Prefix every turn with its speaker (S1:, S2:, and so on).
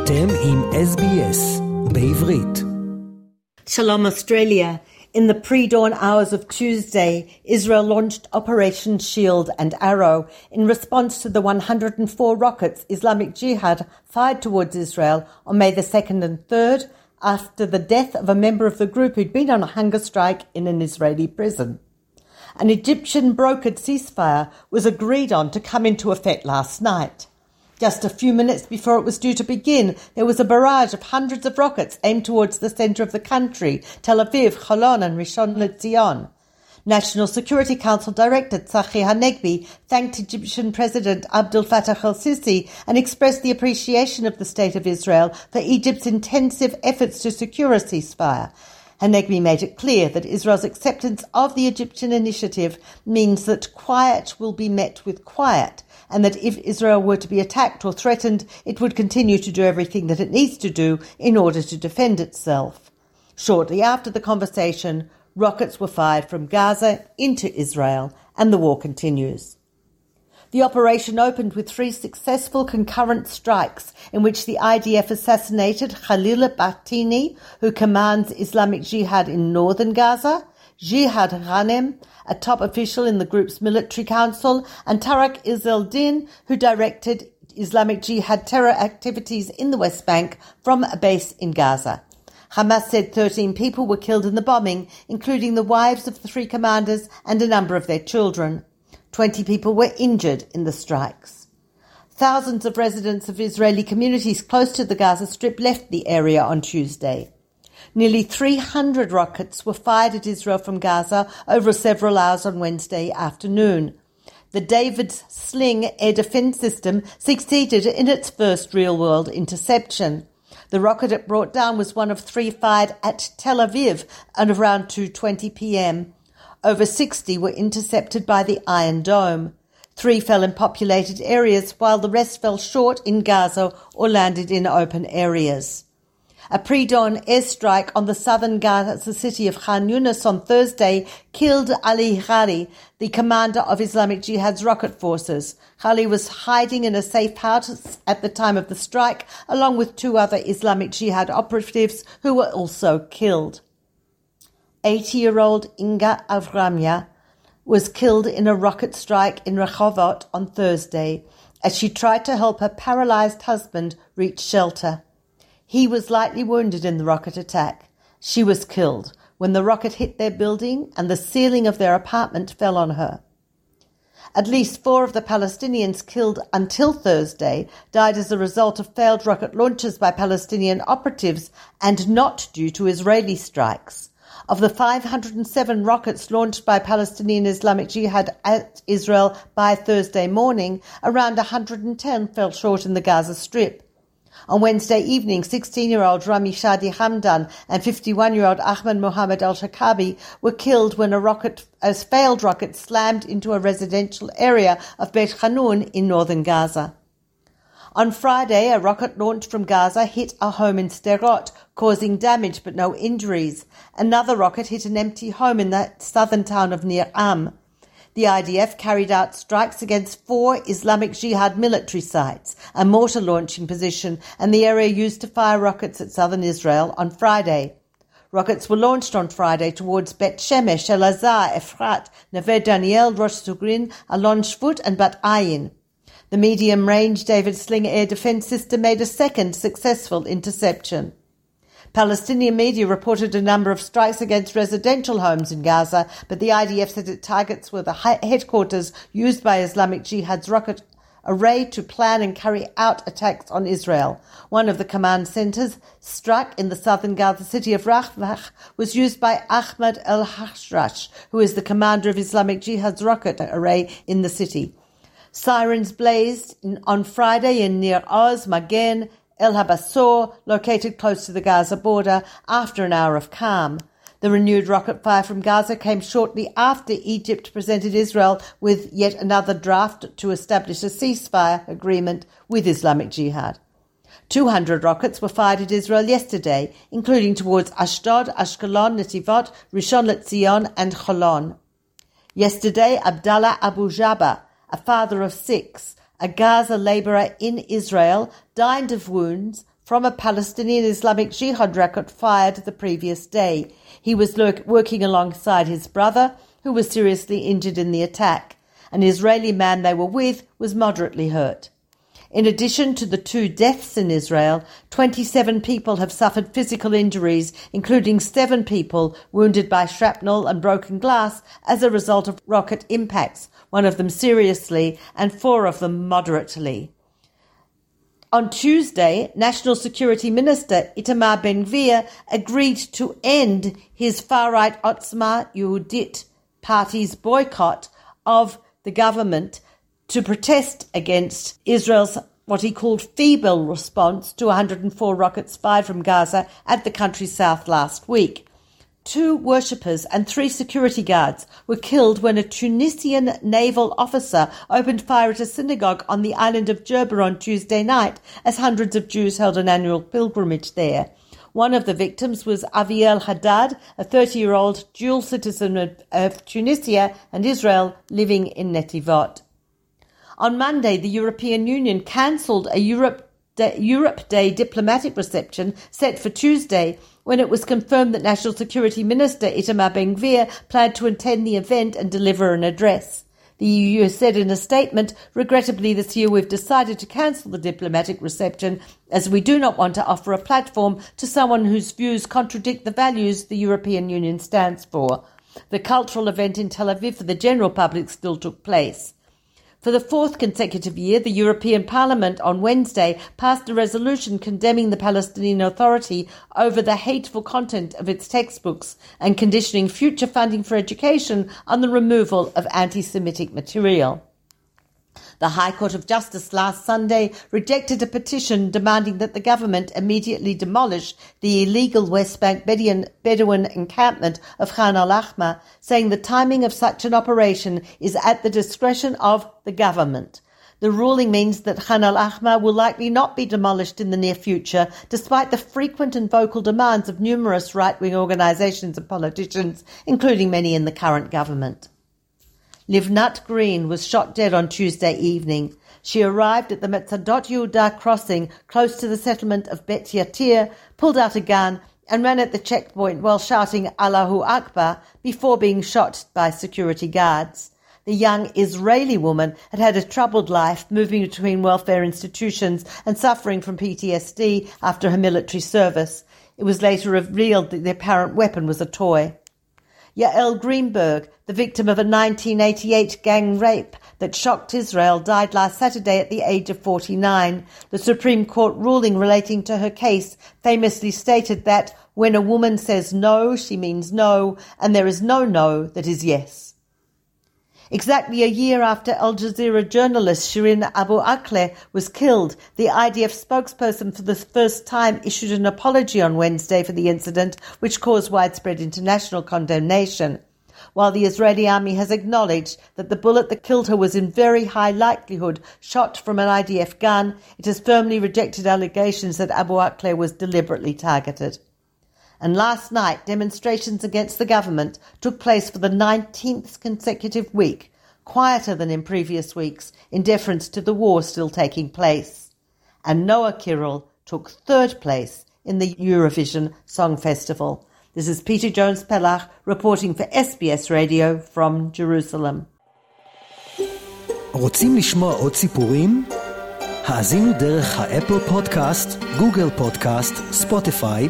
S1: אתם עם SBS בעברית.
S2: Shalom Australia. In the pre-dawn hours of Tuesday, Israel launched Operation Shield and Arrow in response to the 104 rockets Islamic Jihad fired towards Israel on May the 2nd and 3rd after the death of a member of the group who'd been on a hunger strike in an Israeli prison. An Egyptian brokered ceasefire was agreed on to come into effect last night. Just a few minutes before it was due to begin, there was a barrage of hundreds of rockets aimed towards the centre of the country, Tel Aviv, Holon and Rishon LeZion. National Security Council Director Tzachi Hanegbi thanked Egyptian President Abdel Fattah el-Sisi and expressed the appreciation of the State of Israel for Egypt's intensive efforts to secure a ceasefire. Hanegbi made it clear that Israel's acceptance of the Egyptian initiative means that quiet will be met with quiet and that if Israel were to be attacked or threatened, it would continue to do everything that it needs to do in order to defend itself. Shortly after the conversation, rockets were fired from Gaza into Israel, and the war continues. The operation opened with three successful concurrent strikes in which the IDF assassinated Khalil Bahtini, who commands Islamic Jihad in northern Gaza, Jihad Ghanem, a top official in the group's military council, and Tariq Izzeldin, who directed Islamic Jihad terror activities in the West Bank from a base in Gaza. Hamas said 13 people were killed in the bombing, including the wives of the three commanders and a number of their children. 20 people were injured in the strikes. Thousands of residents of Israeli communities close to the Gaza Strip left the area on Tuesday. Nearly 300 rockets were fired at Israel from Gaza over several hours on Wednesday afternoon. The David's Sling air defense system succeeded in its first real world interception. The rocket it brought down was one of three fired at Tel Aviv at around 2:20 p.m. Over 60 were intercepted by the Iron Dome. Three fell in populated areas while the rest fell short in Gaza or landed in open areas. A pre-dawn airstrike on the southern Gaza city of Khan Yunis on Thursday killed Ali Ghali, the commander of Islamic Jihad's rocket forces. Ghali was hiding in a safe house at the time of the strike, along with two other Islamic Jihad operatives who were also killed. 80-year-old Inga Avramia was killed in a rocket strike in Rehovot on Thursday as she tried to help her paralyzed husband reach shelter. He was lightly wounded in the rocket attack. She was killed when the rocket hit their building and the ceiling of their apartment fell on her. At least four of the Palestinians killed until Thursday died as a result of failed rocket launches by Palestinian operatives and not due to Israeli strikes. Of the 507 rockets launched by Palestinian Islamic Jihad at Israel by Thursday morning, around 110 fell short in the Gaza Strip. On Wednesday evening, 16-year-old Rami Shadi Hamdan and 51-year-old Ahmed Mohammed al-Shakabi were killed when a rocket, a failed rocket slammed into a residential area of Beit Hanun in northern Gaza. On Friday, a rocket launched from Gaza hit a home in Sderot, causing damage but no injuries. Another rocket hit an empty home in the southern town of Nir Am. The IDF carried out strikes against four Islamic Jihad military sites, a mortar launching position, and the area used to fire rockets at southern Israel on Friday. Rockets were launched on Friday towards Bet Shemesh, El Elazar, Efrat, Neve Daniel, Rosh Tzurim, Alon Shvut, and Bat Ayin. The medium-range David Sling air defense system made a second successful interception. Palestinian media reported a number of strikes against residential homes in Gaza, but the IDF said its targets were the headquarters used by Islamic Jihad's rocket array to plan and carry out attacks on Israel. One of the command centers, struck in the southern Gaza city of Rafah, was used by Ahmed al-Hashrash, who is the commander of Islamic Jihad's rocket array in the city. Sirens blazed on Friday in Nir Oz, Magen, Ein HaBesor, located close to the Gaza border, after an hour of calm. The renewed rocket fire from Gaza came shortly after Egypt presented Israel with yet another draft to establish a ceasefire agreement with Islamic Jihad. 200 rockets were fired at Israel yesterday, including towards Ashdod, Ashkelon, Netivot, Rishon LeZion, and Holon. Yesterday, Abdallah Abu Jabba, a father of six, a Gaza laborer in Israel, died of wounds from a Palestinian Islamic Jihad rocket fired the previous day. He was working alongside his brother, who was seriously injured in the attack. An Israeli man they were with was moderately hurt. In addition to the two deaths in Israel, 27 people have suffered physical injuries, including seven people wounded by shrapnel and broken glass as a result of rocket impacts, one of them seriously and four of them moderately. On Tuesday, National Security Minister Itamar Ben-Gvir agreed to end his far-right Otzma Yehudit party's boycott of the government to protest against Israel's what he called feeble response to 104 rockets fired from Gaza at the country's south last week. Two worshippers and three security guards were killed when a Tunisian naval officer opened fire at a synagogue on the island of Jerba on Tuesday night as hundreds of Jews held an annual pilgrimage there. One of the victims was Aviel Haddad, a 30 year old dual citizen of Tunisia and Israel living in Netivot. On Monday, the European Union cancelled a Europe Day, Europe Day diplomatic reception set for Tuesday when it was confirmed that National Security Minister Itamar Ben-Gvir planned to attend the event and deliver an address. The EU said in a statement, regrettably this year we've decided to cancel the diplomatic reception as we do not want to offer a platform to someone whose views contradict the values the European Union stands for. The cultural event in Tel Aviv for the general public still took place. For the fourth consecutive year, the European Parliament on Wednesday passed a resolution condemning the Palestinian Authority over the hateful content of its textbooks and conditioning future funding for education on the removal of anti Semitic material. The High Court of Justice last Sunday rejected a petition demanding that the government immediately demolish the illegal West Bank Bedouin encampment of Khan al Ahmar, saying the timing of such an operation is at the discretion of the government. The ruling means that Khan al Ahmar will likely not be demolished in the near future, despite the frequent and vocal demands of numerous right wing organisations and politicians, including many in the current government. Livnat Green was shot dead on Tuesday evening. She arrived at the Metzadot Yehuda crossing close to the settlement of Bet Yatir, pulled out a gun, and ran at the checkpoint while shouting Allahu Akbar before being shot by security guards. The young Israeli woman had had a troubled life, moving between welfare institutions and suffering from PTSD after her military service. It was later revealed that the apparent weapon was a toy. Yael Greenberg, the victim of a 1988 gang rape that shocked Israel, died last Saturday at the age of 49. The Supreme Court ruling relating to her case famously stated that when a woman says no, she means no, and there is no no that is yes. Exactly a year after Al Jazeera journalist Shirin Abu Akleh was killed, the IDF spokesperson for the first time issued an apology on Wednesday for the incident, which caused widespread international condemnation. While the Israeli army has acknowledged that the bullet that killed her was in very high likelihood shot from an IDF gun, it has firmly rejected allegations that Abu Akleh was deliberately targeted and last night demonstrations against the government took place for the 19th consecutive week, quieter than in previous weeks in deference to the war still taking place. And Noa Kirel took third place in the Eurovision Song Festival. This is Peta Jones Pellach reporting for SBS Radio from Jerusalem.
S1: רוצים לשמוע עוד סיפורים? האזינו דרך האפל פודקאסט, גוגל פודקאסט, ספוטיפיי